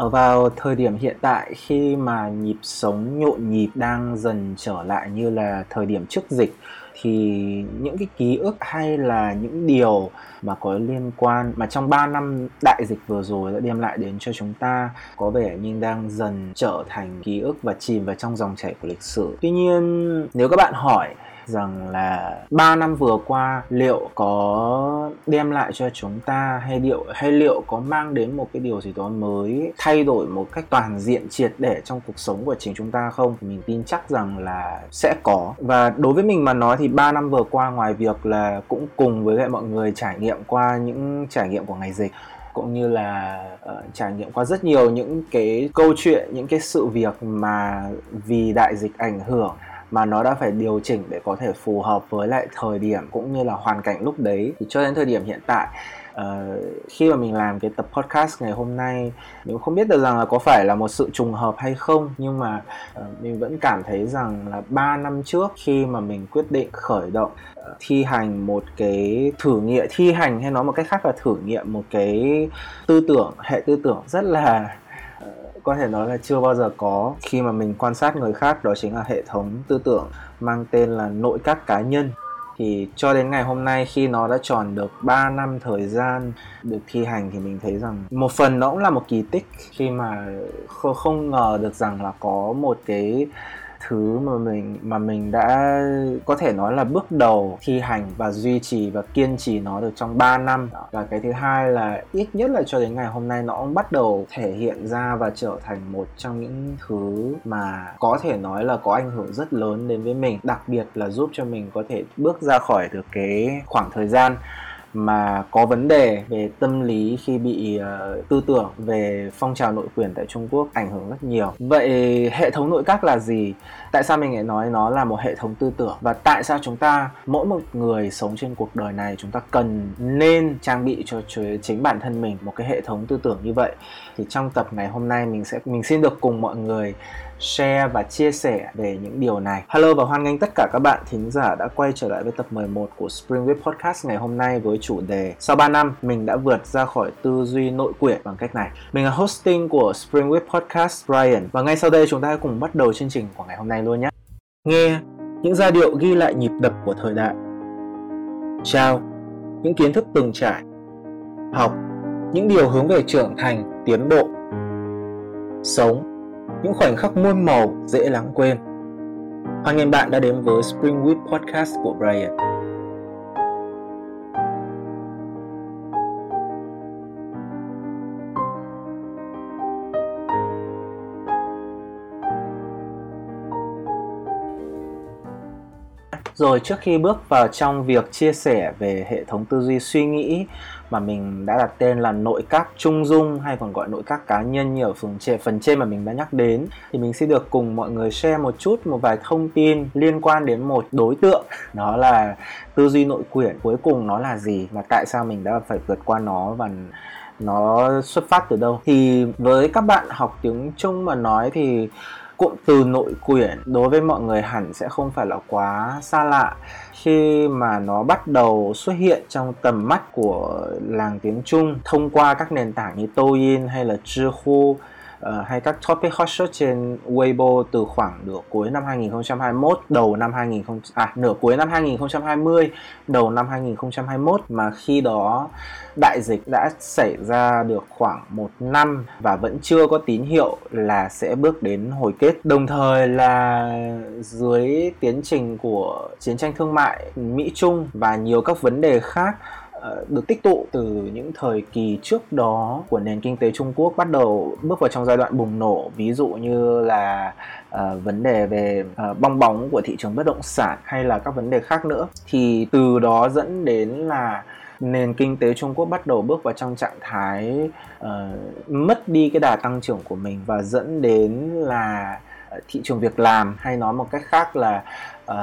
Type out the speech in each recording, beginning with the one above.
ở vào thời điểm hiện tại, khi mà nhịp sống nhộn nhịp đang dần trở lại như là thời điểm trước dịch, thì những cái ký ức hay là những điều mà có liên quan mà trong 3 năm đại dịch vừa rồi đã đem lại đến cho chúng ta có vẻ như đang dần trở thành ký ức và chìm vào trong dòng chảy của lịch sử. Tuy nhiên, nếu các bạn hỏi rằng là 3 năm vừa qua liệu có đem lại cho chúng ta hay liệu hay liệu có mang đến một cái điều gì đó mới thay đổi một cách toàn diện triệt để trong cuộc sống của chính chúng ta không? Thì mình tin chắc rằng là sẽ có. Và đối với mình mà nói thì 3 năm vừa qua ngoài việc là cũng cùng với lại mọi người trải nghiệm qua những trải nghiệm của ngày dịch cũng như là uh, trải nghiệm qua rất nhiều những cái câu chuyện những cái sự việc mà vì đại dịch ảnh hưởng mà nó đã phải điều chỉnh để có thể phù hợp với lại thời điểm cũng như là hoàn cảnh lúc đấy. Thì cho đến thời điểm hiện tại uh, khi mà mình làm cái tập podcast ngày hôm nay mình không biết được rằng là có phải là một sự trùng hợp hay không nhưng mà uh, mình vẫn cảm thấy rằng là 3 năm trước khi mà mình quyết định khởi động uh, thi hành một cái thử nghiệm thi hành hay nói một cách khác là thử nghiệm một cái tư tưởng hệ tư tưởng rất là có thể nói là chưa bao giờ có. Khi mà mình quan sát người khác, đó chính là hệ thống tư tưởng mang tên là nội các cá nhân. Thì cho đến ngày hôm nay, khi nó đã tròn được 3 năm thời gian được thi hành, thì mình thấy rằng một phần nó cũng là một kỳ tích. Khi mà không ngờ được rằng là có một cái thứ mà mình mà mình đã, có thể nói là bước đầu thi hành và duy trì và kiên trì nó được trong 3 năm. Và cái thứ hai là ít nhất là cho đến ngày hôm nay nó cũng bắt đầu thể hiện ra và trở thành một trong những thứ mà có thể nói là có ảnh hưởng rất lớn đến với mình, đặc biệt là giúp cho mình có thể bước ra khỏi được cái khoảng thời gian mà có vấn đề về tâm lý khi bị uh, tư tưởng về phong trào nội quyền tại Trung Quốc ảnh hưởng rất nhiều. Vậy hệ thống nội các là gì? Tại sao mình lại nói nó là một hệ thống tư tưởng và tại sao chúng ta mỗi một người sống trên cuộc đời này chúng ta cần nên trang bị cho chính bản thân mình một cái hệ thống tư tưởng như vậy? Thì trong tập ngày hôm nay mình sẽ mình xin được cùng mọi người share và chia sẻ về những điều này. Hello và hoan nghênh tất cả các bạn thính giả đã quay trở lại với tập 11 của Spring Web Podcast ngày hôm nay với chủ đề Sau 3 năm mình đã vượt ra khỏi tư duy nội quyển bằng cách này. Mình là hosting của Spring Week Podcast Brian và ngay sau đây chúng ta cùng bắt đầu chương trình của ngày hôm nay luôn nhé. Nghe những giai điệu ghi lại nhịp đập của thời đại. Trao những kiến thức từng trải. Học những điều hướng về trưởng thành, tiến bộ. Sống những khoảnh khắc muôn màu dễ lãng quên. Hoan nghênh bạn đã đến với Spring Week Podcast của Brian. Rồi trước khi bước vào trong việc chia sẻ về hệ thống tư duy suy nghĩ mà mình đã đặt tên là nội các trung dung hay còn gọi nội các cá nhân như ở phần trên, phần trên mà mình đã nhắc đến thì mình sẽ được cùng mọi người share một chút một vài thông tin liên quan đến một đối tượng. Đó là tư duy nội quyển. Cuối cùng nó là gì và tại sao mình đã phải vượt qua nó và nó xuất phát từ đâu? Thì với các bạn học tiếng Trung mà nói thì cụm từ nội quyển đối với mọi người hẳn sẽ không phải là quá xa lạ. Khi mà nó bắt đầu xuất hiện trong tầm mắt của làng tiếng Trung thông qua các nền tảng như Douyin hay là Zhihu uh, hay các topic hot search trên Weibo từ khoảng nửa cuối năm 2021 đầu năm 2000 à nửa cuối năm 2020 đầu năm 2021 mà khi đó đại dịch đã xảy ra được khoảng một năm và vẫn chưa có tín hiệu là sẽ bước đến hồi kết. Đồng thời là dưới tiến trình của chiến tranh thương mại Mỹ Trung và nhiều các vấn đề khác Ờ, được tích tụ từ những thời kỳ trước đó của nền kinh tế Trung Quốc bắt đầu bước vào trong giai đoạn bùng nổ. Ví dụ như là uh, vấn đề về uh, bong bóng của thị trường bất động sản hay là các vấn đề khác nữa. Thì từ đó dẫn đến là nền kinh tế Trung Quốc bắt đầu bước vào trong trạng thái uh, mất đi cái đà tăng trưởng của mình và dẫn đến là Ờ, thị trường việc làm hay nói một cách khác là uh,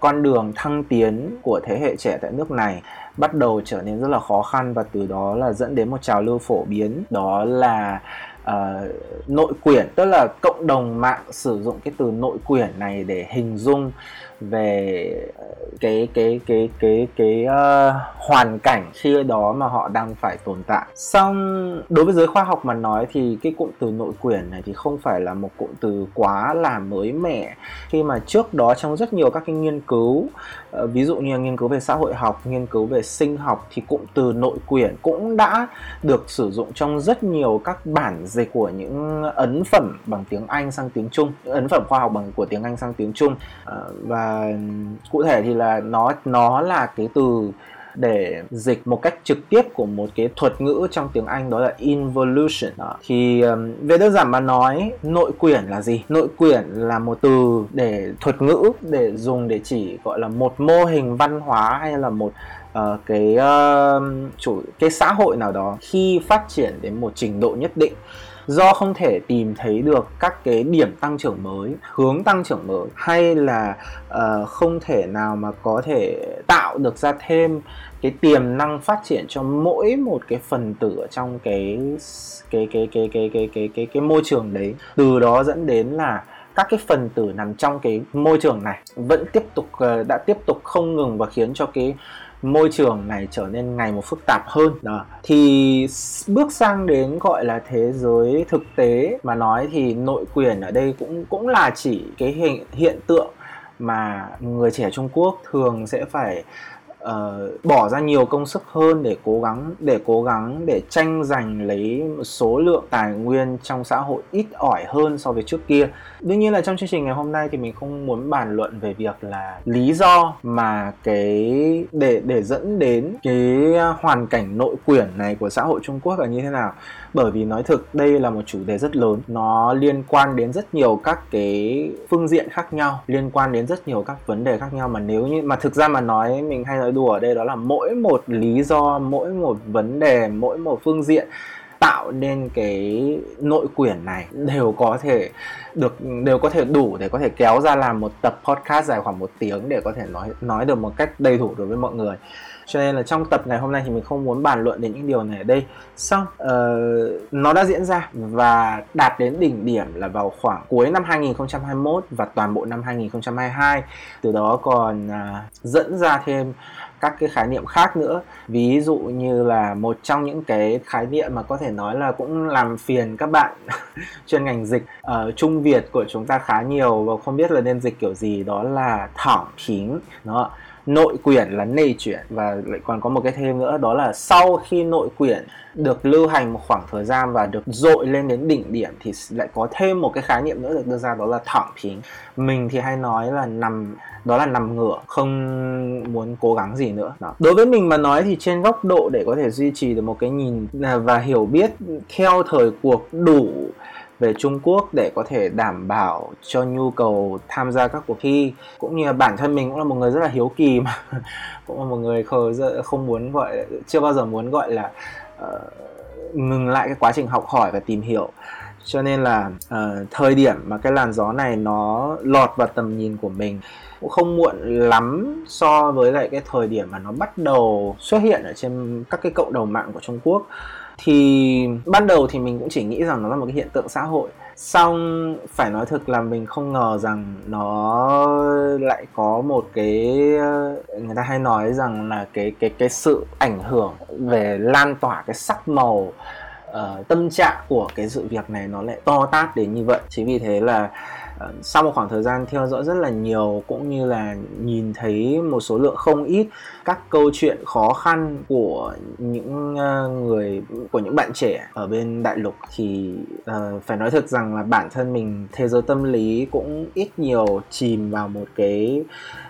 con đường thăng tiến của thế hệ trẻ tại nước này bắt đầu trở nên rất là khó khăn và từ đó là dẫn đến một trào lưu phổ biến. Đó là uh, nội quyển tức là cộng đồng mạng sử dụng cái từ nội quyển này để hình dung về ờ, cái cái cái cái cái uh, hoàn cảnh khi đó mà họ đang phải tồn tại. Xong đối với giới khoa học mà nói thì cái cụm từ nội quyển này thì không phải là một cụm từ quá là mới mẻ khi mà trước đó trong rất nhiều các cái nghiên cứu uh, ví dụ như là nghiên cứu về xã hội học, nghiên cứu về sinh học thì cụm từ nội quyển cũng đã được sử dụng trong rất nhiều các bản dịch của những ấn phẩm bằng tiếng Anh sang tiếng Trung, ấn phẩm khoa học bằng của tiếng Anh sang tiếng Trung uh, và cụ thể thì là nó nó là cái từ để dịch một cách trực tiếp của một cái thuật ngữ trong tiếng Anh đó là involution. Đó. thì um, về đơn giản mà nói nội quyển là gì? Nội quyển là một từ để thuật ngữ để dùng để chỉ gọi là một mô hình văn hóa hay là một uh, cái uh, chủ cái xã hội nào đó khi phát triển đến một trình độ nhất định do không thể tìm thấy được các cái điểm tăng trưởng mới hướng tăng trưởng mới hay là uh, không thể nào mà có thể tạo được ra thêm cái tiềm năng phát triển cho mỗi một cái phần tử ở trong cái cái cái cái cái cái cái cái cái môi trường đấy. Từ đó dẫn đến là các cái phần tử nằm trong cái môi trường này vẫn tiếp tục ờ, đã tiếp tục không ngừng và khiến cho cái môi trường này trở nên ngày một phức tạp hơn. Đó. Thì bước sang đến gọi là thế giới thực tế mà nói thì nội quyền ở đây cũng cũng là chỉ cái hiện hiện tượng mà người trẻ Trung Quốc thường sẽ phải uh, bỏ ra nhiều công sức hơn để cố gắng để cố gắng để tranh giành lấy một số lượng tài nguyên trong xã hội ít ỏi hơn so với trước kia. Đương nhiên là trong chương trình ngày hôm nay thì mình không muốn bàn luận về việc là lý do mà cái để để dẫn đến cái hoàn cảnh nội quyển này của xã hội Trung Quốc là như thế nào. Bởi vì nói thực đây là một chủ đề rất lớn, nó liên quan đến rất nhiều các cái phương diện khác nhau, liên quan đến rất nhiều các vấn đề khác nhau mà nếu như mà thực ra mà nói mình hay nói đùa ở đây đó là mỗi một lý do, mỗi một vấn đề, mỗi một phương diện tạo nên cái nội quyển này đều có thể được, đều có thể đủ để có thể kéo ra làm một tập podcast dài khoảng một tiếng để có thể nói nói được một cách đầy đủ đối với mọi người cho nên là trong tập ngày hôm nay thì mình không muốn bàn luận đến những điều này ở đây. Xong uh, nó đã diễn ra và đạt đến đỉnh điểm là vào khoảng cuối năm 2021 và toàn bộ năm 2022 từ đó còn uh, dẫn ra thêm các cái khái niệm khác nữa. Ví dụ như là một trong những cái khái niệm mà có thể nói là cũng làm phiền các bạn chuyên ngành dịch ở uh, trung việt của chúng ta khá nhiều và không biết là nên dịch kiểu gì đó là thỏng thính đó nội quyển là nê chuyển và lại còn có một cái thêm nữa, đó là sau khi nội quyển được lưu hành một khoảng thời gian và được dội lên đến đỉnh điểm thì lại có thêm một cái khái niệm nữa được đưa ra, đó là thẳng phính mình thì hay nói là nằm, đó là nằm ngửa, không muốn cố gắng gì nữa đó. đối với mình mà nói thì trên góc độ để có thể duy trì được một cái nhìn à, và hiểu biết theo thời cuộc đủ về Trung Quốc để có thể đảm bảo cho nhu cầu tham gia các cuộc thi. Cũng như là bản thân mình cũng là một người rất là hiếu kỳ mà. Cũng là một người không muốn gọi chưa bao giờ muốn gọi là uh, ngừng lại cái quá trình học hỏi và tìm hiểu. Cho nên là uh, thời điểm mà cái làn gió này nó lọt vào tầm nhìn của mình cũng không muộn lắm so với lại cái thời điểm mà nó bắt đầu xuất hiện ở trên các cái cộng đồng mạng của Trung Quốc thì ban đầu thì mình cũng chỉ nghĩ rằng nó là một cái hiện tượng xã hội. Xong phải nói thực là mình không ngờ rằng nó lại có một cái người ta hay nói rằng là cái cái cái sự ảnh hưởng về lan tỏa cái sắc màu uh, tâm trạng của cái sự việc này nó lại to tát đến như vậy. Chính vì thế là Ờ, sau một khoảng thời gian theo dõi rất là nhiều cũng như là nhìn thấy một số lượng không ít các câu chuyện khó khăn của những ờ, người của những bạn trẻ ở bên đại lục thì uh, phải nói thật rằng là bản thân mình thế giới tâm lý cũng ít nhiều chìm vào một cái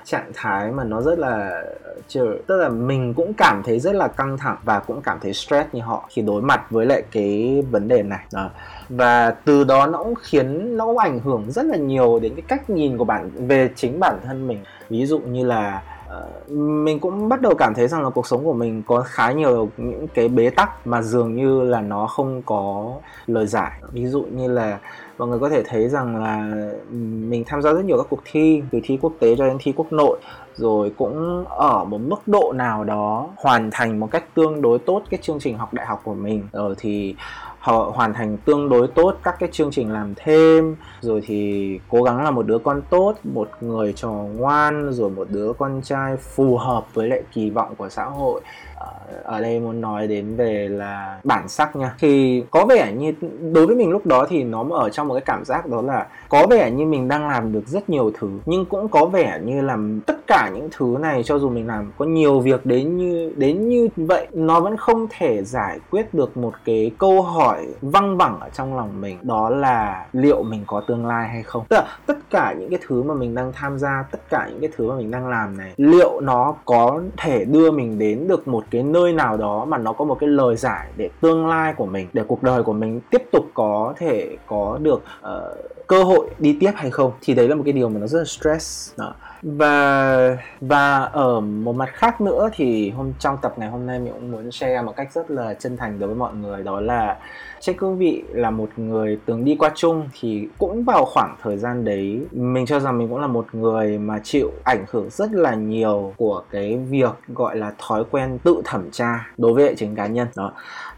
trạng thái mà nó rất là chờ tức là mình cũng cảm thấy rất là căng thẳng và cũng cảm thấy stress như họ khi đối mặt với lại cái vấn đề này. Đó. và từ đó nó cũng khiến nó cũng ảnh hưởng rất là nhiều đến cái cách nhìn của bạn về chính bản thân mình. Ví dụ như là Uh, mình cũng bắt đầu cảm thấy rằng là cuộc sống của mình có khá nhiều những cái bế tắc mà dường như là nó không có lời giải. Ví dụ như là mọi người có thể thấy rằng là ừ, mình tham gia rất nhiều các cuộc thi, từ thi quốc tế cho đến thi quốc nội, rồi cũng ở một mức độ nào đó hoàn thành một cách tương đối tốt cái chương trình học đại học của mình. Rồi thì họ hoàn thành tương đối tốt các cái chương trình làm thêm, rồi thì cố gắng là một đứa con tốt, một người trò ngoan, rồi một đứa con trai phù hợp với lại kỳ vọng của xã hội. Ờ, ở đây muốn nói đến về là bản sắc nha. Thì có vẻ như, đối với mình lúc đó thì nó ở trong một cái cảm giác đó là có vẻ như mình đang làm được rất nhiều thứ, nhưng cũng có vẻ như là tất cả những thứ này, cho dù mình làm có nhiều việc đến như đến như vậy, nó vẫn không thể giải quyết được một cái câu hỏi văng vẳng ở trong lòng mình. Đó là liệu mình có tương lai hay không? Tức là tất cả những cái thứ mà mình đang tham gia, tất cả những cái thứ mà mình đang làm này, liệu nó có thể đưa mình đến được một cái nơi nào đó mà nó có một cái lời giải để tương lai của mình để cuộc đời của mình tiếp tục có thể có được uh, cơ hội đi tiếp hay không thì đấy là một cái điều mà nó rất là stress. Đó và và ở một mặt khác nữa thì hôm, trong tập ngày hôm nay mình cũng muốn share một cách rất là chân thành đối với mọi người, đó là trên cương vị là một người từng đi qua chung thì cũng vào khoảng thời gian đấy, mình cho rằng mình cũng là một người mà chịu ảnh hưởng rất là nhiều của cái việc gọi là thói quen tự thẩm tra đối với hệ chính cá nhân, đó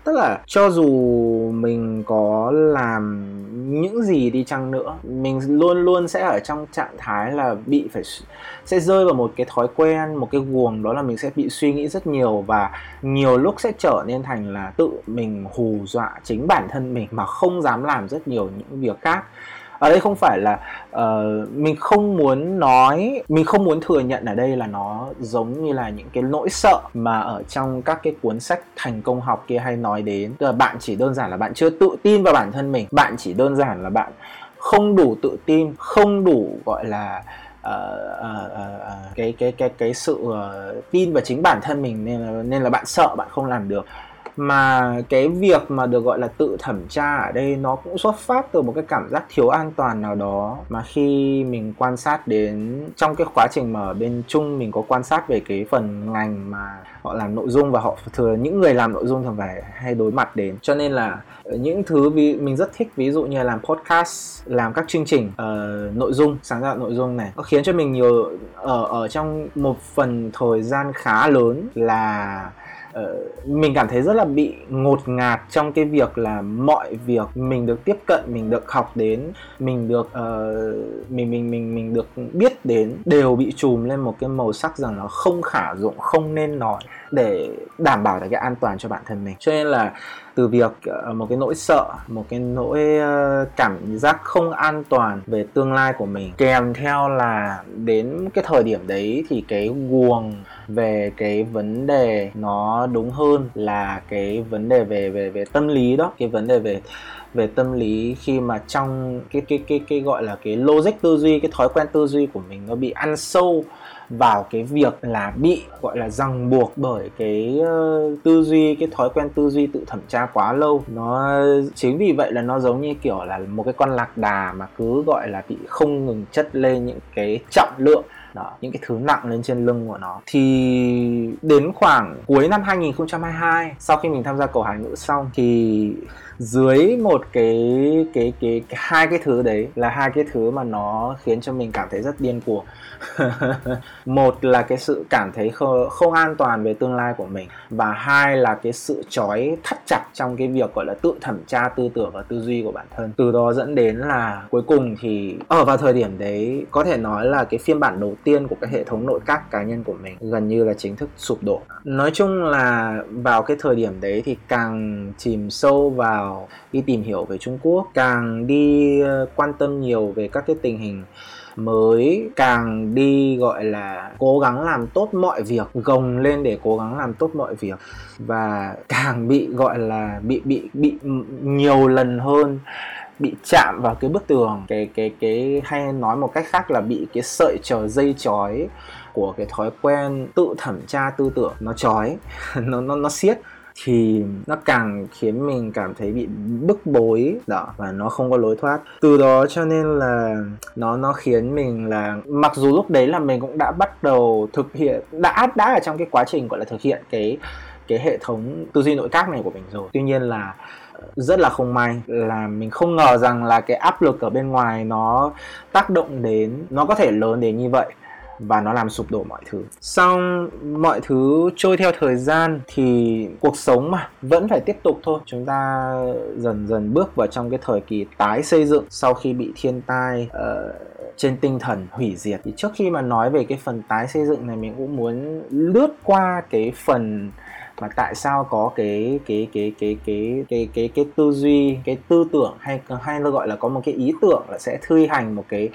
tức là cho dù mình có làm những gì đi chăng nữa, mình luôn luôn sẽ ở trong trạng thái là bị phải sẽ rơi vào một cái thói quen, một cái guồng đó là mình sẽ bị suy nghĩ rất nhiều và nhiều lúc sẽ trở nên thành là tự mình hù dọa chính bản thân mình mà không dám làm rất nhiều những việc khác ở đây không phải là uh, mình không muốn nói mình không muốn thừa nhận ở đây là nó giống như là những cái nỗi sợ mà ở trong các cái cuốn sách thành công học kia hay nói đến. Tức là bạn chỉ đơn giản là bạn chưa tự tin vào bản thân mình. Bạn chỉ đơn giản là bạn không đủ tự tin không đủ gọi là uh, uh, uh, cái cái cái cái sự uh, tin vào chính bản thân mình nên là nên là bạn sợ bạn không làm được mà cái việc mà được gọi là tự thẩm tra ở đây nó cũng xuất phát từ một cái cảm giác thiếu an toàn nào đó. Mà khi mình quan sát đến trong cái quá trình mà ở bên chung mình có quan sát về cái phần ngành mà họ làm nội dung và họ thường những người làm nội dung thường phải hay đối mặt đến. Cho nên là những thứ vì mình rất thích ví dụ như là làm podcast làm các chương trình uh, nội dung sáng tạo nội dung này. Nó khiến cho mình nhiều ở ở trong một phần thời gian khá lớn là uh, mình cảm thấy rất là bị ngột ngạt trong cái việc là mọi việc mình được tiếp cận mình được học đến mình được uh, mình mình mình mình được biết đến đều bị chùm lên một cái màu sắc rằng nó không khả dụng không nên nói để đảm bảo được cái an toàn cho bản thân mình. Cho nên là từ việc ờ, một cái nỗi sợ, một cái nỗi ờ, cảm giác không an toàn về tương lai của mình. Kèm theo là đến cái thời điểm đấy thì cái guồng về cái vấn đề nó đúng hơn là cái vấn đề về về về tâm lý đó. Cái vấn đề về về tâm lý khi mà trong cái cái cái cái gọi là cái logic tư duy, cái thói quen tư duy của mình nó bị ăn sâu vào cái việc là bị gọi là ràng buộc bởi cái uh, tư duy cái thói quen tư duy tự thẩm tra quá lâu. Nó chính vì vậy là nó giống như kiểu là một cái con lạc đà mà cứ gọi là bị không ngừng chất lên những cái trọng lượng đó những cái thứ nặng lên trên lưng của nó. Thì đến khoảng cuối năm 2022 sau khi mình tham gia cầu hải ngữ xong thì dưới một cái cái cái, cái hai cái thứ đấy là hai cái thứ mà nó khiến cho mình cảm thấy rất điên cuồng. Một là cái sự cảm thấy không, không an toàn về tương lai của mình và hai là cái sự trói thắt chặt trong cái việc gọi là tự thẩm tra tư tưởng và tư duy của bản thân. Từ đó dẫn đến là cuối cùng thì ở vào thời điểm đấy có thể nói là cái phiên bản đầu tiên của cái hệ thống nội các cá nhân của mình gần như là chính thức sụp đổ. Nói chung là vào cái thời điểm đấy thì càng chìm sâu vào đi tìm hiểu về Trung Quốc, càng đi ờ, quan tâm nhiều về các cái tình hình mới, càng đi, gọi là, cố gắng làm tốt mọi việc, gồng lên để cố gắng làm tốt mọi việc và càng bị, gọi là, bị bị bị nhiều lần hơn, bị chạm vào cái bức tường. Cái cái cái hay nói một cách khác là bị cái sợi chờ dây chói của cái thói quen tự thẩm tra tư tưởng nó chói, nó nó nó siết thì nó càng khiến mình cảm thấy bị bức bối. Đó, và nó không có lối thoát. Từ đó cho nên là nó nó khiến mình là mặc dù lúc đấy là mình cũng đã bắt đầu thực hiện, đã đã ở trong cái quá trình gọi là thực hiện cái cái hệ thống tư duy nội các này của mình rồi. Tuy nhiên là ờ, rất là không may là mình không ngờ rằng là cái áp lực ở bên ngoài nó tác động đến, nó có thể lớn đến như vậy và nó làm sụp đổ mọi thứ. Xong mọi thứ trôi theo thời gian thì cuộc sống mà vẫn phải tiếp tục thôi. Chúng ta dần dần bước vào trong cái thời kỳ tái xây dựng sau khi bị thiên tai uh, trên tinh thần hủy diệt. Thì trước khi mà nói về cái phần tái xây dựng này mình cũng muốn lướt qua cái phần mà tại sao có cái cái cái cái cái cái cái cái tư duy cái tư tưởng hay hay nó gọi là có một cái ý tưởng là sẽ thi hành một cái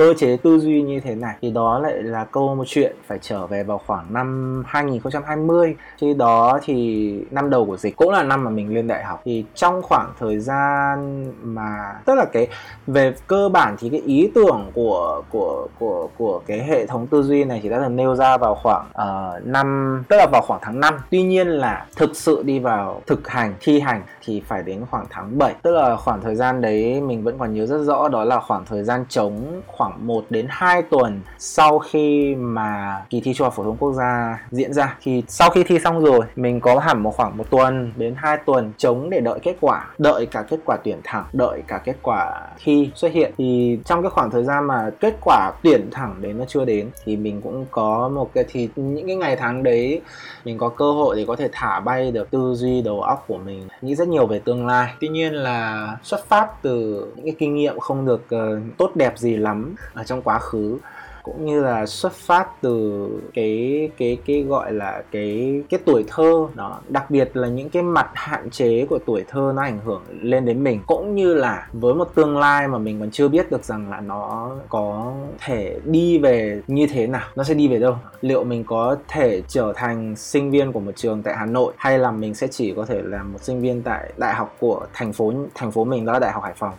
cơ chế tư duy như thế này. Thì đó lại là câu một chuyện phải trở về vào khoảng năm 2020 khi đó thì năm đầu của dịch cũng là năm mà mình lên đại học. Thì trong khoảng thời gian mà tức là cái về cơ bản thì cái ý tưởng của của của của cái hệ thống tư duy này chỉ đã được nêu ra vào khoảng uh, năm tức là vào khoảng tháng 5 tuy nhiên là thực sự đi vào thực hành thi hành thì phải đến khoảng tháng 7 tức là khoảng thời gian đấy mình vẫn còn nhớ rất rõ, đó là khoảng thời gian chống khoảng 1 đến 2 tuần sau khi mà kỳ thi trung học phổ thông quốc gia diễn ra. Thì sau khi thi xong rồi, mình có hẳn một khoảng một tuần đến 2 tuần chống để đợi kết quả, đợi cả kết quả tuyển thẳng, đợi cả kết quả thi xuất hiện. Thì trong cái khoảng thời gian mà kết quả tuyển thẳng đến nó chưa đến, thì mình cũng có một cái, thì những cái ngày tháng đấy mình có cơ hội để có thể thả bay được tư duy đầu óc của mình. Nghĩ rất nhiều về tương lai. Tuy nhiên là xuất phát từ những cái kinh nghiệm không được uh, tốt đẹp gì lắm ở trong quá khứ cũng như là xuất phát từ cái cái cái gọi là cái cái tuổi thơ đó. Đặc biệt là những cái mặt hạn chế của tuổi thơ nó ảnh hưởng lên đến mình. Cũng như là với một tương lai mà mình còn chưa biết được rằng là nó có thể đi về như thế nào. Nó sẽ đi về đâu? Liệu mình có thể trở thành sinh viên của một trường tại Hà Nội hay là mình sẽ chỉ có thể là một sinh viên tại đại học của thành phố thành phố mình đó là đại học Hải Phòng?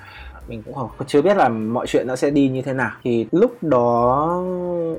Mình cũng không, chưa biết là mọi chuyện nó sẽ đi như thế nào. Thì lúc đó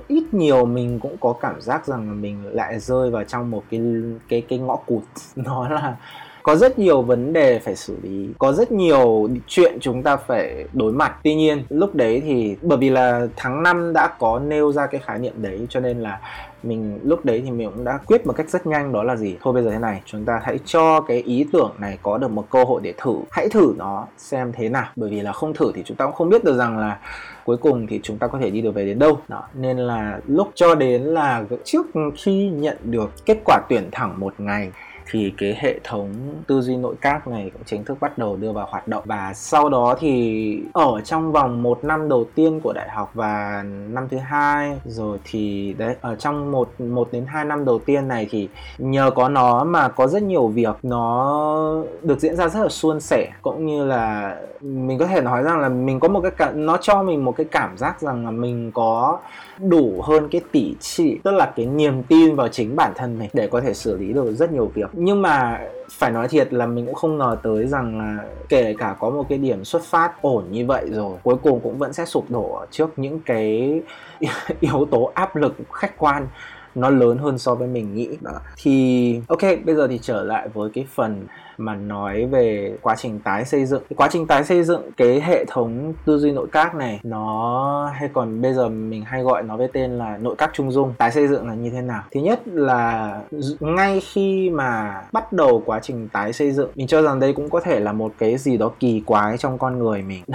ít nhiều mình cũng có cảm giác rằng là mình lại rơi vào trong một cái cái cái ngõ cụt. Nó là có rất nhiều vấn đề phải xử lý. Có rất nhiều chuyện chúng ta phải đối mặt. Tuy nhiên, lúc đấy thì, bởi vì là tháng 5 đã có nêu ra cái khái niệm đấy, cho nên là mình, lúc đấy thì mình cũng đã quyết một cách rất nhanh, đó là gì? Thôi bây giờ thế này, chúng ta hãy cho cái ý tưởng này có được một cơ hội để thử. Hãy thử nó xem thế nào. Bởi vì là không thử thì chúng ta cũng không biết được rằng là cuối cùng thì chúng ta có thể đi được về đến đâu. Đó, nên là lúc cho đến là trước khi nhận được kết quả tuyển thẳng một ngày thì cái hệ thống tư duy nội các này cũng chính thức bắt đầu đưa vào hoạt động. Và sau đó thì ở trong vòng một năm đầu tiên của đại học và năm thứ hai rồi thì đấy ở trong một một đến hai năm đầu tiên này thì nhờ có nó mà có rất nhiều việc nó được diễn ra rất là suôn sẻ. Cũng như là mình có thể nói rằng là mình có một cái cảm, nó cho mình một cái cảm giác rằng là mình có đủ hơn cái tỷ trị, tức là cái niềm tin vào chính bản thân mình để có thể xử lý được rất nhiều việc. Nhưng mà phải nói thiệt là mình cũng không ngờ tới rằng là kể cả có một cái điểm xuất phát ổn như vậy rồi, cuối cùng cũng vẫn sẽ sụp đổ trước những cái yếu tố áp lực khách quan nó lớn hơn so với mình nghĩ. Đó. Thì, ok, bây giờ thì trở lại với cái phần mà nói về quá trình tái xây dựng. Cái quá trình tái xây dựng cái hệ thống tư duy nội các này, nó hay còn bây giờ mình hay gọi nó với tên là nội các trung dung. Tái xây dựng là như thế nào? Thứ nhất là ngay khi mà bắt đầu quá trình tái xây dựng, mình cho rằng đây cũng có thể là một cái gì đó kỳ quái trong con người mình.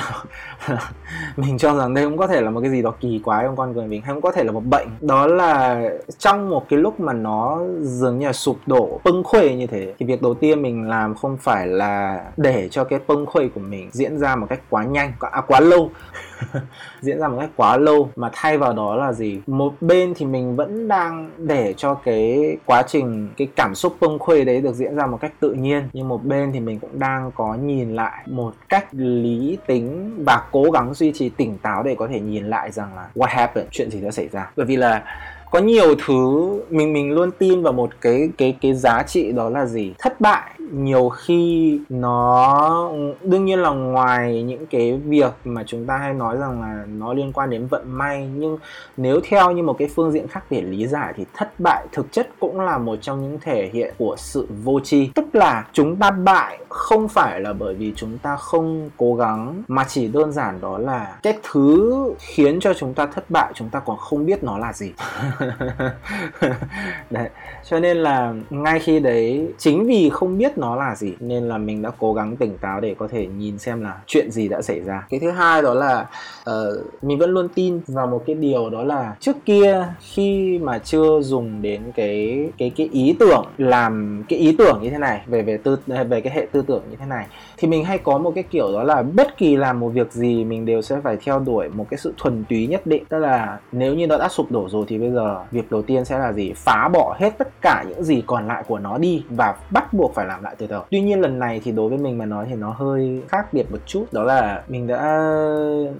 Mình cho rằng đây cũng có thể là một cái gì đó kỳ quái trong con người mình, hay cũng có thể là một bệnh. Đó là trong một cái lúc mà nó dường như là sụp đổ bưng khuê như thế thì việc đầu tiên mình làm không phải là để cho cái bông khuây của mình diễn ra một cách quá nhanh à, quá lâu. Diễn ra một cách quá lâu mà thay vào đó là gì? Một bên thì mình vẫn đang để cho cái quá trình cái cảm xúc bông khuây đấy được diễn ra một cách tự nhiên nhưng một bên thì mình cũng đang có nhìn lại một cách lý tính và cố gắng duy trì tỉnh táo để có thể nhìn lại rằng là what happened chuyện gì đã xảy ra. Bởi vì là có nhiều thứ mình mình luôn tin vào một cái cái cái giá trị đó là gì? Thất bại nhiều khi nó, đương nhiên là ngoài những cái việc mà chúng ta hay nói rằng là nó liên quan đến vận may, nhưng nếu theo như một cái phương diện khác để lý giải thì thất bại thực chất cũng là một trong những thể hiện của sự vô tri. Tức là chúng ta bại không phải là bởi vì chúng ta không cố gắng, mà chỉ đơn giản đó là cái thứ khiến cho chúng ta thất bại, chúng ta còn không biết nó là gì. Đấy, cho nên là ngay khi đấy, chính vì không biết biết nó là gì? Nên là mình đã cố gắng tỉnh táo để có thể nhìn xem là chuyện gì đã xảy ra. Cái thứ hai đó là uh, mình vẫn luôn tin vào một cái điều đó là trước kia khi mà chưa dùng đến cái cái cái ý tưởng làm cái ý tưởng như thế này về về tư về cái hệ tư tưởng như thế này thì mình hay có một cái kiểu đó là bất kỳ làm một việc gì mình đều sẽ phải theo đuổi một cái sự thuần túy nhất định. Tức là nếu như nó đã sụp đổ rồi thì bây giờ việc đầu tiên sẽ là gì? Phá bỏ hết tất cả những gì còn lại của nó đi và bắt buộc phải làm lại từ đầu. Tuy nhiên lần này thì đối với mình mà nói thì nó hơi khác biệt một chút. Đó là mình đã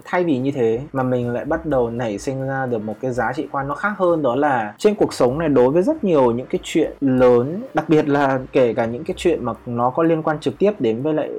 thay vì như thế mà mình lại bắt đầu nảy sinh ra được một cái giá trị quan nó khác hơn. Đó là trên cuộc sống này đối với rất nhiều những cái chuyện lớn, đặc biệt là kể cả những cái chuyện mà nó có liên quan trực tiếp đến với lại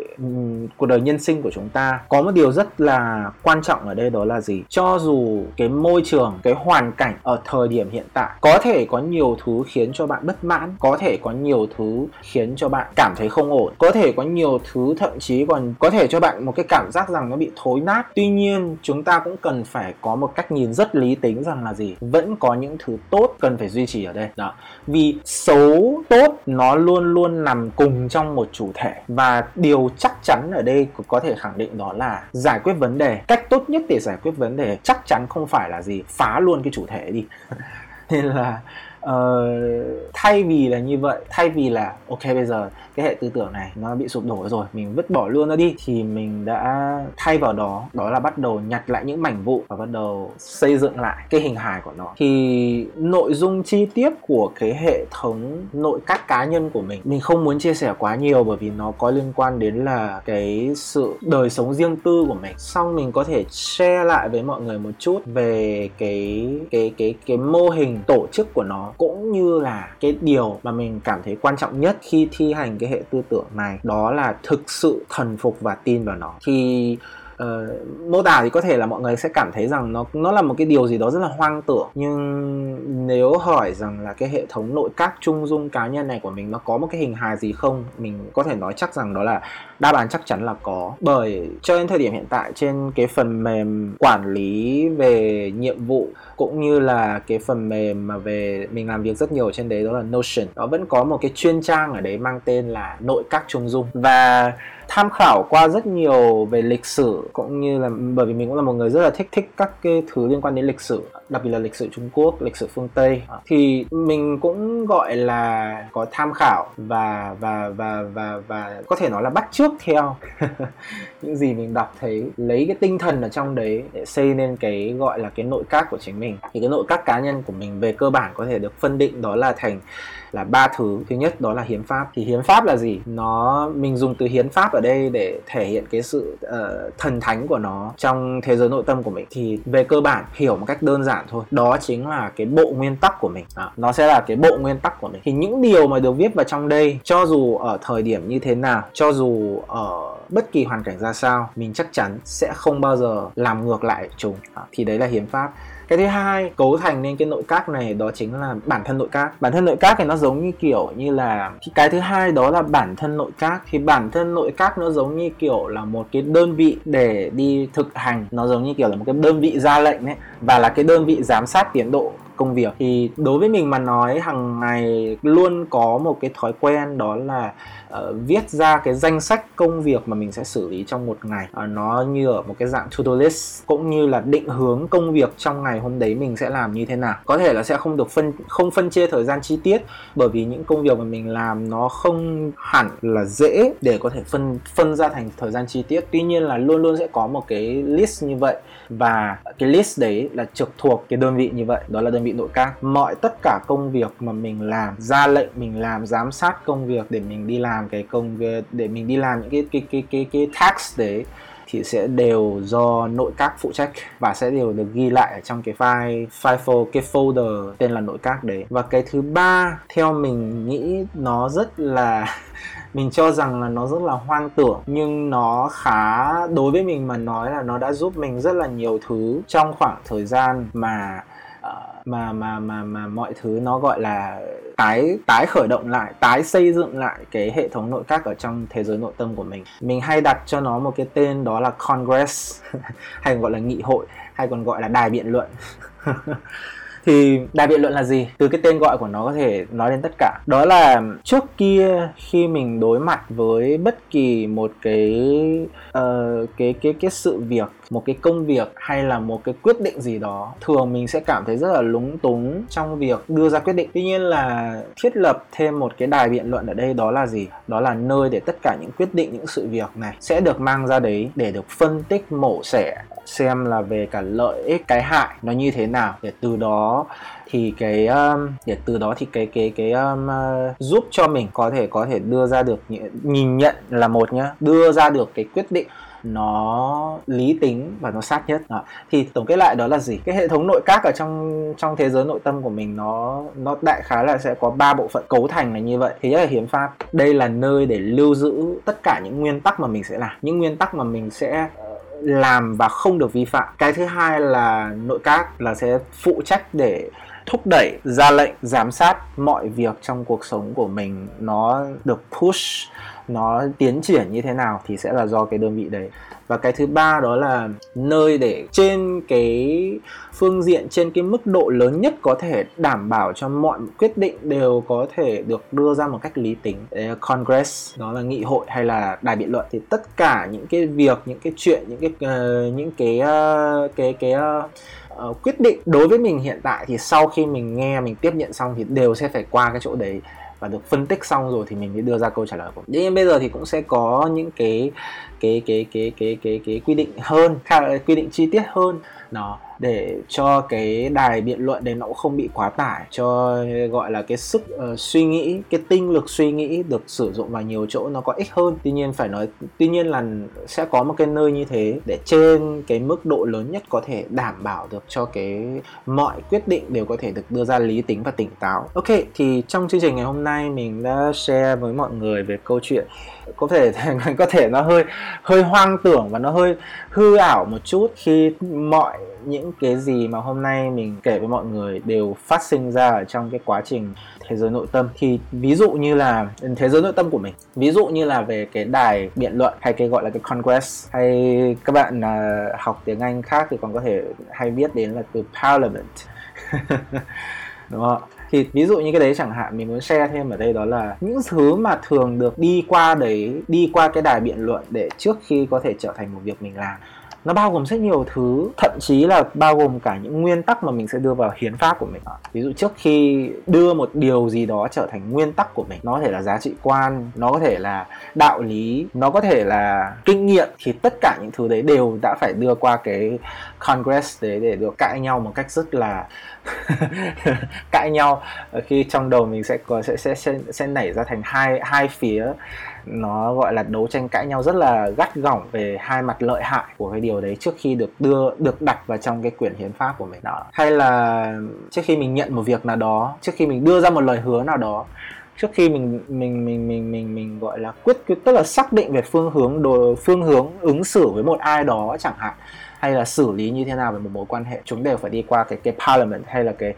cuộc đời nhân sinh của chúng ta, có một điều rất là quan trọng ở đây đó là gì? Cho dù cái môi trường, cái hoàn cảnh ở thời điểm hiện tại có thể có nhiều thứ khiến cho bạn bất mãn, có thể có nhiều thứ khiến cho bạn cảm thấy không ổn, có thể có nhiều thứ thậm chí còn có thể cho bạn một cái cảm giác rằng nó bị thối nát. Tuy nhiên, chúng ta cũng cần phải có một cách nhìn rất lý tính rằng là gì? Vẫn có những thứ tốt cần phải duy trì ở đây. Đó. Vì xấu tốt nó luôn luôn nằm cùng trong một chủ thể và điều chắc chắn ở đây có thể khẳng định đó là giải quyết vấn đề. Cách tốt nhất để giải quyết vấn đề chắc chắn không phải là gì? Phá luôn cái chủ thể đi. Nên là uh, thay vì là như vậy thay vì là ok bây giờ cái hệ tư tưởng này nó bị sụp đổ rồi mình vứt bỏ luôn nó đi thì mình đã thay vào đó đó là bắt đầu nhặt lại những mảnh vụ và bắt đầu xây dựng lại cái hình hài của nó. Thì nội dung chi tiết của cái hệ thống nội các cá nhân của mình mình không muốn chia sẻ quá nhiều bởi vì nó có liên quan đến là cái sự đời sống riêng tư của mình. Xong mình có thể share lại với mọi người một chút về cái cái cái cái mô hình tổ chức của nó cũng như là cái điều mà mình cảm thấy quan trọng nhất khi thi hành cái hệ tư tưởng này, đó là thực sự thần phục và tin vào nó. Thì uh, mô tả thì có thể là mọi người sẽ cảm thấy rằng nó nó là một cái điều gì đó rất là hoang tưởng. Nhưng nếu hỏi rằng là cái hệ thống nội các trung dung cá nhân này của mình nó có một cái hình hài gì không mình có thể nói chắc rằng đó là đáp án chắc chắn là có. Bởi cho đến thời điểm hiện tại trên cái phần mềm quản lý về nhiệm vụ cũng như là cái phần mềm mà về mình làm việc rất nhiều trên đấy đó là Notion nó vẫn có một cái chuyên trang ở đấy mang tên là nội các trung dung. Và tham khảo qua rất nhiều về lịch sử cũng như là bởi vì mình cũng là một người rất là thích thích các cái thứ liên quan đến lịch sử đặc biệt là lịch sử Trung Quốc, lịch sử phương Tây. Thì mình cũng gọi là có tham khảo và và và và và có thể nói là bắt chước theo những gì mình đọc thấy lấy cái tinh thần ở trong đấy để xây nên cái gọi là cái nội các của chính mình. Thì cái nội các cá nhân của mình về cơ bản có thể được phân định đó là thành là ba thứ. Thứ nhất đó là hiến pháp. Thì hiến pháp là gì? Nó mình dùng từ hiến pháp ở đây để thể hiện cái sự uh, thần thánh của nó trong thế giới nội tâm của mình. Thì về cơ bản hiểu một cách đơn giản thôi. Đó chính là cái bộ nguyên tắc của mình. À, nó sẽ là cái bộ nguyên tắc của mình. Thì những điều mà được viết vào trong đây cho dù ở thời điểm như thế nào cho dù ở bất kỳ hoàn cảnh ra sao mình chắc chắn sẽ không bao giờ làm ngược lại chúng. À, thì đấy là hiến pháp cái thứ hai, cấu thành nên cái nội các này, đó chính là bản thân nội các. Bản thân nội các thì nó giống như kiểu như là, cái thứ hai đó là bản thân nội các. Thì bản thân nội các nó giống như kiểu là một cái đơn vị để đi thực hành. Nó giống như kiểu là một cái đơn vị ra lệnh ấy, và là cái đơn vị giám sát tiến độ công việc. Thì đối với mình mà nói hàng ngày luôn có một cái thói quen đó là uh, viết ra cái danh sách công việc mà mình sẽ xử lý trong một ngày. Uh, nó như ở một cái dạng to do list cũng như là định hướng công việc trong ngày hôm đấy mình sẽ làm như thế nào. Có thể là sẽ không được phân không phân chia thời gian chi tiết bởi vì những công việc mà mình làm nó không hẳn là dễ để có thể phân phân ra thành thời gian chi tiết. Tuy nhiên là luôn luôn sẽ có một cái list như vậy và cái list đấy là trực thuộc cái đơn vị như vậy đó là đơn vị nội các. Mọi tất cả công việc mà mình làm ra lệnh mình làm giám sát công việc để mình đi làm làm cái công để mình đi làm những cái cái cái cái cái tax đấy thì sẽ đều do nội các phụ trách và sẽ đều được ghi lại ở trong cái file file cái folder tên là nội các đấy. Và cái thứ ba, theo mình nghĩ nó rất là mình cho rằng là nó rất là hoang tưởng, nhưng nó khá, đối với mình mà nói là nó đã giúp mình rất là nhiều thứ trong khoảng thời gian mà mà mà mà mà mọi thứ nó gọi là tái tái khởi động lại, tái xây dựng lại cái hệ thống nội các ở trong thế giới nội tâm của mình. Mình hay đặt cho nó một cái tên đó là congress, hay còn gọi là nghị hội, hay còn gọi là đài biện luận. thì đại biện luận là gì? Từ cái tên gọi của nó có thể nói đến tất cả. Đó là trước kia khi mình đối mặt với bất kỳ một cái uh, cái cái cái sự việc một cái công việc hay là một cái quyết định gì đó thường mình sẽ cảm thấy rất là lúng túng trong việc đưa ra quyết định. Tuy nhiên là thiết lập thêm một cái đài biện luận ở đây đó là gì? Đó là nơi để tất cả những quyết định những sự việc này sẽ được mang ra đấy để được phân tích mổ xẻ xem là về cả lợi ích cái hại nó như thế nào. Để từ đó thì cái um, để từ đó thì cái cái cái um, uh, giúp cho mình có thể có thể đưa ra được nhìn nhận là một nhá đưa ra được cái quyết định nó lý tính và nó sát nhất. Đó. thì tổng kết lại đó là gì? Cái hệ thống nội các ở trong trong thế giới nội tâm của mình nó nó đại khái là sẽ có ba bộ phận cấu thành là như vậy. Thì nhất là hiến pháp. Đây là nơi để lưu giữ tất cả những nguyên tắc mà mình sẽ làm. Những nguyên tắc mà mình sẽ làm và không được vi phạm. Cái thứ hai là nội các là sẽ phụ trách để thúc đẩy ra lệnh giám sát mọi việc trong cuộc sống của mình. Nó được push nó tiến triển như thế nào thì sẽ là do cái đơn vị đấy. Và cái thứ ba đó là nơi để trên cái phương diện trên cái mức độ lớn nhất có thể đảm bảo cho mọi quyết định đều có thể được đưa ra một cách lý tính. Congress đó là nghị hội hay là đài biện luận. Thì tất cả những cái việc những cái chuyện những cái uh, những cái uh, cái cái uh, uh, quyết định đối với mình hiện tại thì sau khi mình nghe mình tiếp nhận xong thì đều sẽ phải qua cái chỗ đấy và được phân tích xong rồi thì mình mới đưa ra câu trả lời của mình. Nhưng bây giờ thì cũng sẽ có những cái cái cái cái cái cái cái quy định hơn, quy định chi tiết hơn. Nó để cho cái đài biện luận đấy nó cũng không bị quá tải cho gọi là cái sức uh, suy nghĩ cái tinh lực suy nghĩ được sử dụng vào nhiều chỗ nó có ích hơn. Tuy nhiên phải nói tuy nhiên là sẽ có một cái nơi như thế để trên cái mức độ lớn nhất có thể đảm bảo được cho cái mọi quyết định đều có thể được đưa ra lý tính và tỉnh táo. Ok thì trong chương trình ngày hôm nay mình đã share với mọi người về câu chuyện có thể có thể nó hơi hơi hoang tưởng và nó hơi hư ảo một chút khi mọi những cái gì mà hôm nay mình kể với mọi người đều phát sinh ra ở trong cái quá trình thế giới nội tâm. Thì ví dụ như là ừ, thế giới nội tâm của mình. Ví dụ như là về cái đài biện luận hay cái gọi là cái congress. Hay các bạn uh, học tiếng anh khác thì còn có thể hay biết đến là từ parliament. Đúng không thì ví dụ như cái đấy chẳng hạn, mình muốn share thêm ở đây đó là những thứ mà thường được đi qua đấy, đi qua cái đài biện luận để trước khi có thể trở thành một việc mình làm. Nó bao gồm rất nhiều thứ, thậm chí là bao gồm cả những nguyên tắc mà mình sẽ đưa vào hiến pháp của mình. Ví dụ trước khi đưa một điều gì đó trở thành nguyên tắc của mình, nó có thể là giá trị quan, nó có thể là đạo lý, nó có thể là kinh nghiệm, thì tất cả những thứ đấy đều đã phải đưa qua cái congress đấy để được cãi nhau một cách rất là cãi nhau. Khi trong đầu mình sẽ có sẽ sẽ sẽ, sẽ nảy ra thành hai hai phía. Nó gọi là đấu tranh cãi nhau rất là gắt gỏng về hai mặt lợi hại của cái điều đấy trước khi được đưa được đặt vào trong cái quyển hiến pháp của mình đó. Hay là trước khi mình nhận một việc nào đó trước khi mình đưa ra một lời hứa nào đó trước khi mình mình mình mình mình mình gọi là quyết quyết tức là xác định về phương hướng đồ phương hướng ứng xử với một ai đó chẳng hạn hay là xử lý như thế nào về một mối quan hệ? Chúng đều phải đi qua cái cái parliament hay là cái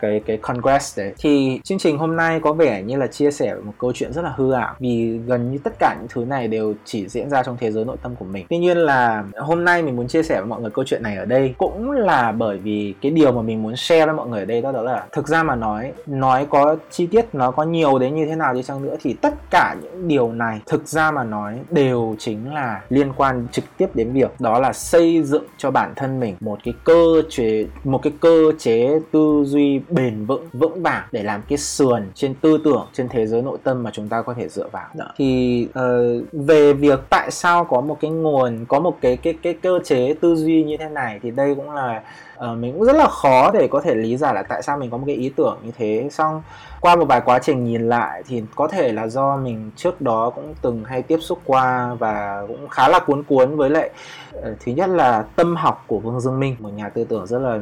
cái cái congress đấy. Thì chương trình hôm nay có vẻ như là chia sẻ một câu chuyện rất là hư ảo vì gần như tất cả những thứ này đều chỉ diễn ra trong thế giới nội tâm của mình. Tuy nhiên là hôm nay mình muốn chia sẻ với mọi người câu chuyện này ở đây cũng là bởi vì cái điều mà mình muốn share với mọi người ở đây đó, đó là thực ra mà nói nói có chi tiết nó có nhiều đến như thế nào đi chăng nữa thì tất cả những điều này thực ra mà nói đều chính là liên quan trực tiếp đến việc đó là xây dựng cho bản thân mình một cái cơ chế một cái cơ chế tư duy bền vững vững vàng để làm cái sườn trên tư tưởng trên thế giới nội tâm mà chúng ta có thể dựa vào Đó. thì uh, về việc tại sao có một cái nguồn có một cái cái cái cơ chế tư duy như thế này thì đây cũng là uh, mình cũng rất là khó để có thể lý giải là tại sao mình có một cái ý tưởng như thế. Xong qua một vài quá trình nhìn lại thì có thể là do mình trước đó cũng từng hay tiếp xúc qua và cũng khá là cuốn cuốn với lại uh, thứ nhất là tâm học của Vương Dương Minh một nhà tư tưởng rất là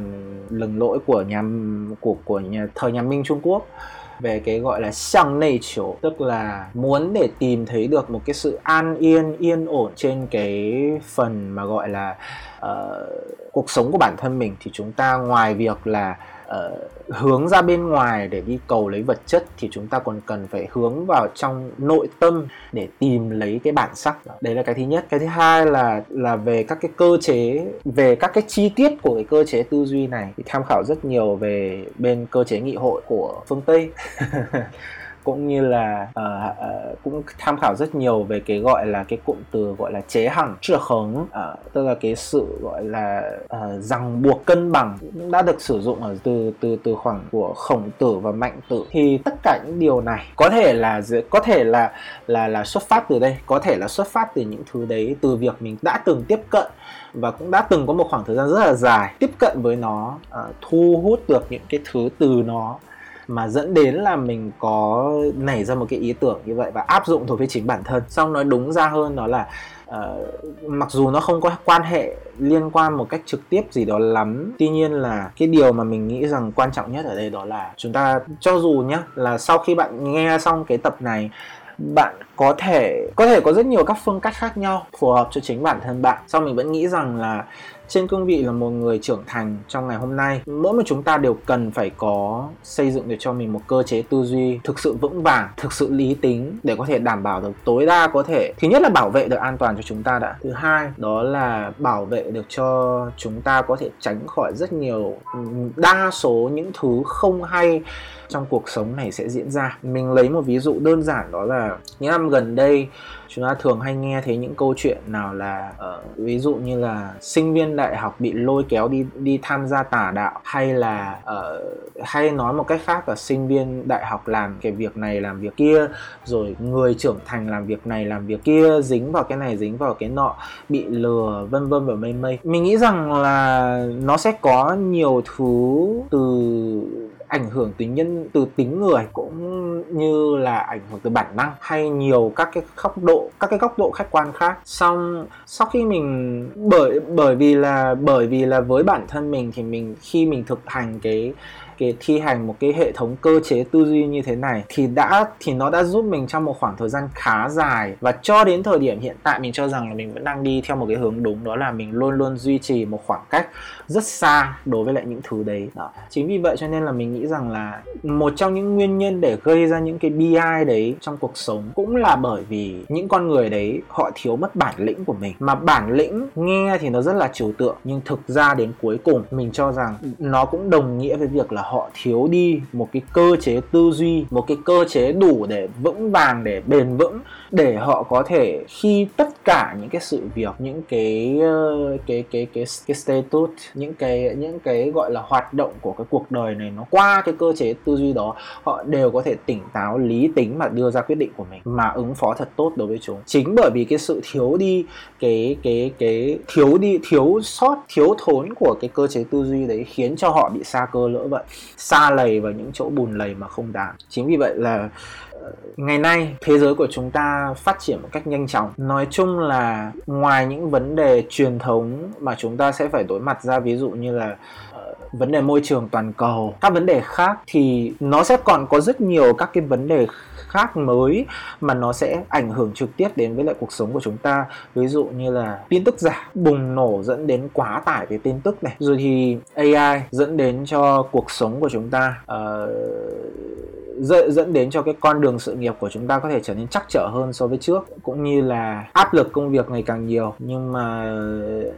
lừng lỗi của nhà của của nhà, thời nhà Minh Trung Quốc về cái gọi là sang nây chiều tức là muốn để tìm thấy được một cái sự an yên yên ổn trên cái phần mà gọi là uh, cuộc sống của bản thân mình thì chúng ta ngoài việc là uh, hướng ra bên ngoài để đi cầu lấy vật chất thì chúng ta còn cần phải hướng vào trong nội tâm để tìm lấy cái bản sắc. Đó đấy là cái thứ nhất. Cái thứ hai là là về các cái cơ chế về các cái chi tiết của cái cơ chế tư duy này. Thì tham khảo rất nhiều về bên cơ chế nghị hội của phương tây. cũng như là uh, uh, cũng tham khảo rất nhiều về cái gọi là cái cụm từ gọi là chế hằng chưa hứng uh, ờ, tức là cái sự gọi là uh, ràng buộc cân bằng đã được sử dụng ở từ từ từ khoảng của khổng tử và mạnh tử. Thì tất cả những điều này có thể là có thể là là là xuất phát từ đây có thể là xuất phát từ những thứ đấy từ việc mình đã từng tiếp cận và cũng đã từng có một khoảng thời gian rất là dài tiếp cận với nó uh, thu hút được những cái thứ từ nó mà dẫn đến là mình có nảy ra một cái ý tưởng như vậy và áp dụng đối với chính bản thân. Xong nói đúng ra hơn đó là uh, mặc dù nó không có quan hệ liên quan một cách trực tiếp gì đó lắm tuy nhiên là cái điều mà mình nghĩ rằng quan trọng nhất ở đây đó là chúng ta cho dù nhá là sau khi bạn nghe xong cái tập này bạn có thể có thể có rất nhiều các phương cách khác nhau phù hợp cho chính bản thân bạn. Sau mình vẫn nghĩ rằng là trên cương vị là một người trưởng thành trong ngày hôm nay, mỗi một chúng ta đều cần phải có xây dựng được cho mình một cơ chế tư duy thực sự vững vàng, thực sự lý tính để có thể đảm bảo được tối đa có thể, thứ nhất là bảo vệ được an toàn cho chúng ta đã. Thứ hai, đó là bảo vệ được cho chúng ta có thể tránh khỏi rất nhiều đa số những thứ không hay trong cuộc sống này sẽ diễn ra. Mình lấy một ví dụ đơn giản đó là những năm gần đây chúng ta thường hay nghe thấy những câu chuyện nào là uh, ví dụ như là sinh viên đại học bị lôi kéo đi đi tham gia tà đạo hay là uh, hay nói một cách khác là sinh viên đại học làm cái việc này làm việc kia rồi người trưởng thành làm việc này làm việc kia dính vào cái này dính vào cái nọ bị lừa vân vân và mây mây. Mình nghĩ rằng là nó sẽ có nhiều thứ từ ảnh hưởng từ nhân, từ tính người cũng như là ảnh hưởng từ bản năng hay nhiều các cái góc độ, các cái góc độ khách quan khác. Xong, sau khi mình, bởi bởi vì là, bởi vì là với bản thân mình thì mình, khi mình thực hành cái cái thi hành một cái hệ thống cơ chế tư duy như thế này thì đã, thì nó đã giúp mình trong một khoảng thời gian khá dài. Và cho đến thời điểm hiện tại mình cho rằng là mình vẫn đang đi theo một cái hướng đúng, đó là mình luôn luôn duy trì một khoảng cách rất xa đối với lại những thứ đấy. Đó. chính vì vậy cho nên là mình nghĩ rằng là một trong những nguyên nhân để gây ra những cái bi đấy trong cuộc sống cũng là bởi vì những con người đấy, họ thiếu mất bản lĩnh của mình. Mà bản lĩnh nghe thì nó rất là trừu tượng, nhưng thực ra đến cuối cùng mình cho rằng nó cũng đồng nghĩa với việc là họ thiếu đi một cái cơ chế tư duy, một cái cơ chế đủ để vững vàng, để bền vững, để họ có thể khi tất cả những cái sự việc, những cái ờ, cái cái cái cái status, những cái những cái gọi là hoạt động của cái cuộc đời này nó qua cái cơ chế tư duy đó, họ đều có thể tỉnh táo, lý tính mà đưa ra quyết định của mình mà ứng phó thật tốt đối với chúng. Chính bởi vì cái sự thiếu đi cái cái cái thiếu đi, thiếu sót, thiếu thốn của cái cơ chế tư duy đấy khiến cho họ bị xa cơ lỡ vậy xa lầy vào những chỗ bùn lầy mà không đáng chính vì vậy là ờ, ngày nay thế giới của chúng ta phát triển một cách nhanh chóng. Nói chung là ngoài những vấn đề truyền thống mà chúng ta sẽ phải đối mặt ra, ví dụ như là ờ, vấn đề môi trường toàn cầu, các vấn đề khác, thì nó sẽ còn có rất nhiều các cái vấn đề khác mới mà nó sẽ ảnh hưởng trực tiếp đến với lại cuộc sống của chúng ta. Ví dụ như là tin tức giả bùng nổ dẫn đến quá tải về tin tức này. Rồi thì AI dẫn đến cho cuộc sống của chúng ta uh, dẫn đến cho cái con đường sự nghiệp của chúng ta có thể trở nên chắc trở hơn so với trước, cũng như là áp lực công việc ngày càng nhiều. Nhưng mà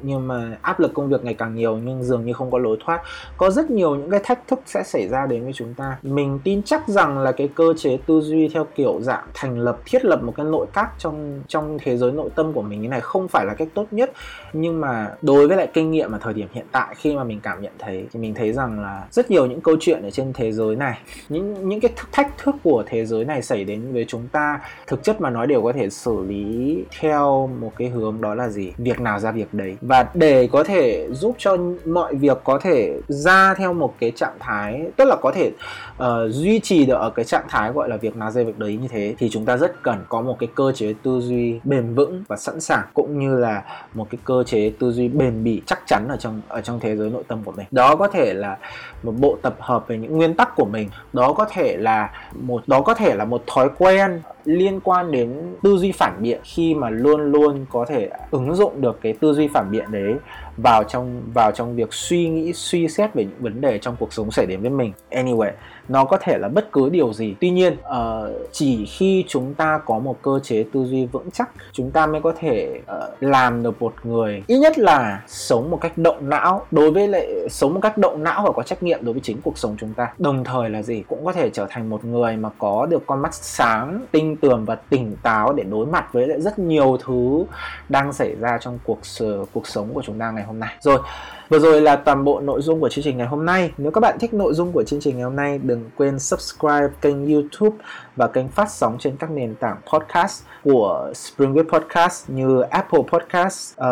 nhưng mà áp lực công việc ngày càng nhiều nhưng dường như không có lối thoát. Có rất nhiều những cái thách thức sẽ xảy ra đến với chúng ta. Mình tin chắc rằng là cái cơ chế tư duy theo kiểu dạng thành lập, thiết lập một cái nội các trong trong thế giới nội tâm của mình như này không phải là cách tốt nhất. Nhưng mà đối với lại kinh nghiệm ở thời điểm hiện tại, khi mà mình cảm nhận thấy, thì mình thấy rằng là rất nhiều những câu chuyện ở trên thế giới này, những những cái thách thức của thế giới này xảy đến với chúng ta thực chất mà nói đều có thể xử lý theo một cái hướng đó là gì? Việc nào ra việc đấy. Và để có thể giúp cho mọi việc có thể ra theo một cái trạng thái tức là có thể uh, duy trì được ở cái trạng thái gọi là việc nào ra việc đấy như thế thì chúng ta rất cần có một cái cơ chế tư duy bền vững và sẵn sàng cũng như là một cái cơ chế tư duy bền bỉ chắc chắn ở trong ở trong thế giới nội tâm của mình. Đó có thể là một bộ tập hợp về những nguyên tắc của mình. Đó có thể là là một, đó có thể là một thói quen liên quan đến tư duy phản biện khi mà luôn luôn có thể ứng dụng được cái tư duy phản biện đấy vào trong vào trong việc suy nghĩ, suy xét về những vấn đề trong cuộc sống xảy đến với mình. Anyway nó có thể là bất cứ điều gì. Tuy nhiên uh, chỉ khi chúng ta có một cơ chế tư duy vững chắc chúng ta mới có thể uh, làm được một người. Ít nhất là sống một cách động não. Đối với lại sống một cách động não và có trách nhiệm đối với chính cuộc sống chúng ta. Đồng thời là gì? Cũng có thể trở thành một người mà có được con mắt sáng tinh tường và tỉnh táo để đối mặt với lại rất nhiều thứ đang xảy ra trong cuộc cuộc sống của chúng ta ngày hôm nay. Rồi Vừa rồi là toàn bộ nội dung của chương trình ngày hôm nay. Nếu các bạn thích nội dung của chương trình ngày hôm nay, đừng quên subscribe kênh YouTube và kênh phát sóng trên các nền tảng podcast của Springwood Podcast như Apple Podcast, uh,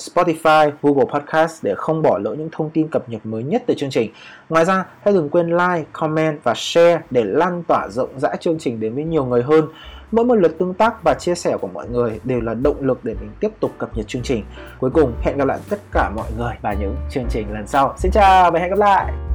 Spotify, Google Podcast để không bỏ lỡ những thông tin cập nhật mới nhất từ chương trình. Ngoài ra, hãy đừng quên like, comment và share để lan tỏa rộng rãi chương trình đến với nhiều người hơn. Mỗi một lượt tương tác và chia sẻ của mọi người đều là động lực để mình tiếp tục cập nhật chương trình. Cuối cùng, hẹn gặp lại tất cả mọi người vào những chương trình lần sau. Xin chào và hẹn gặp lại!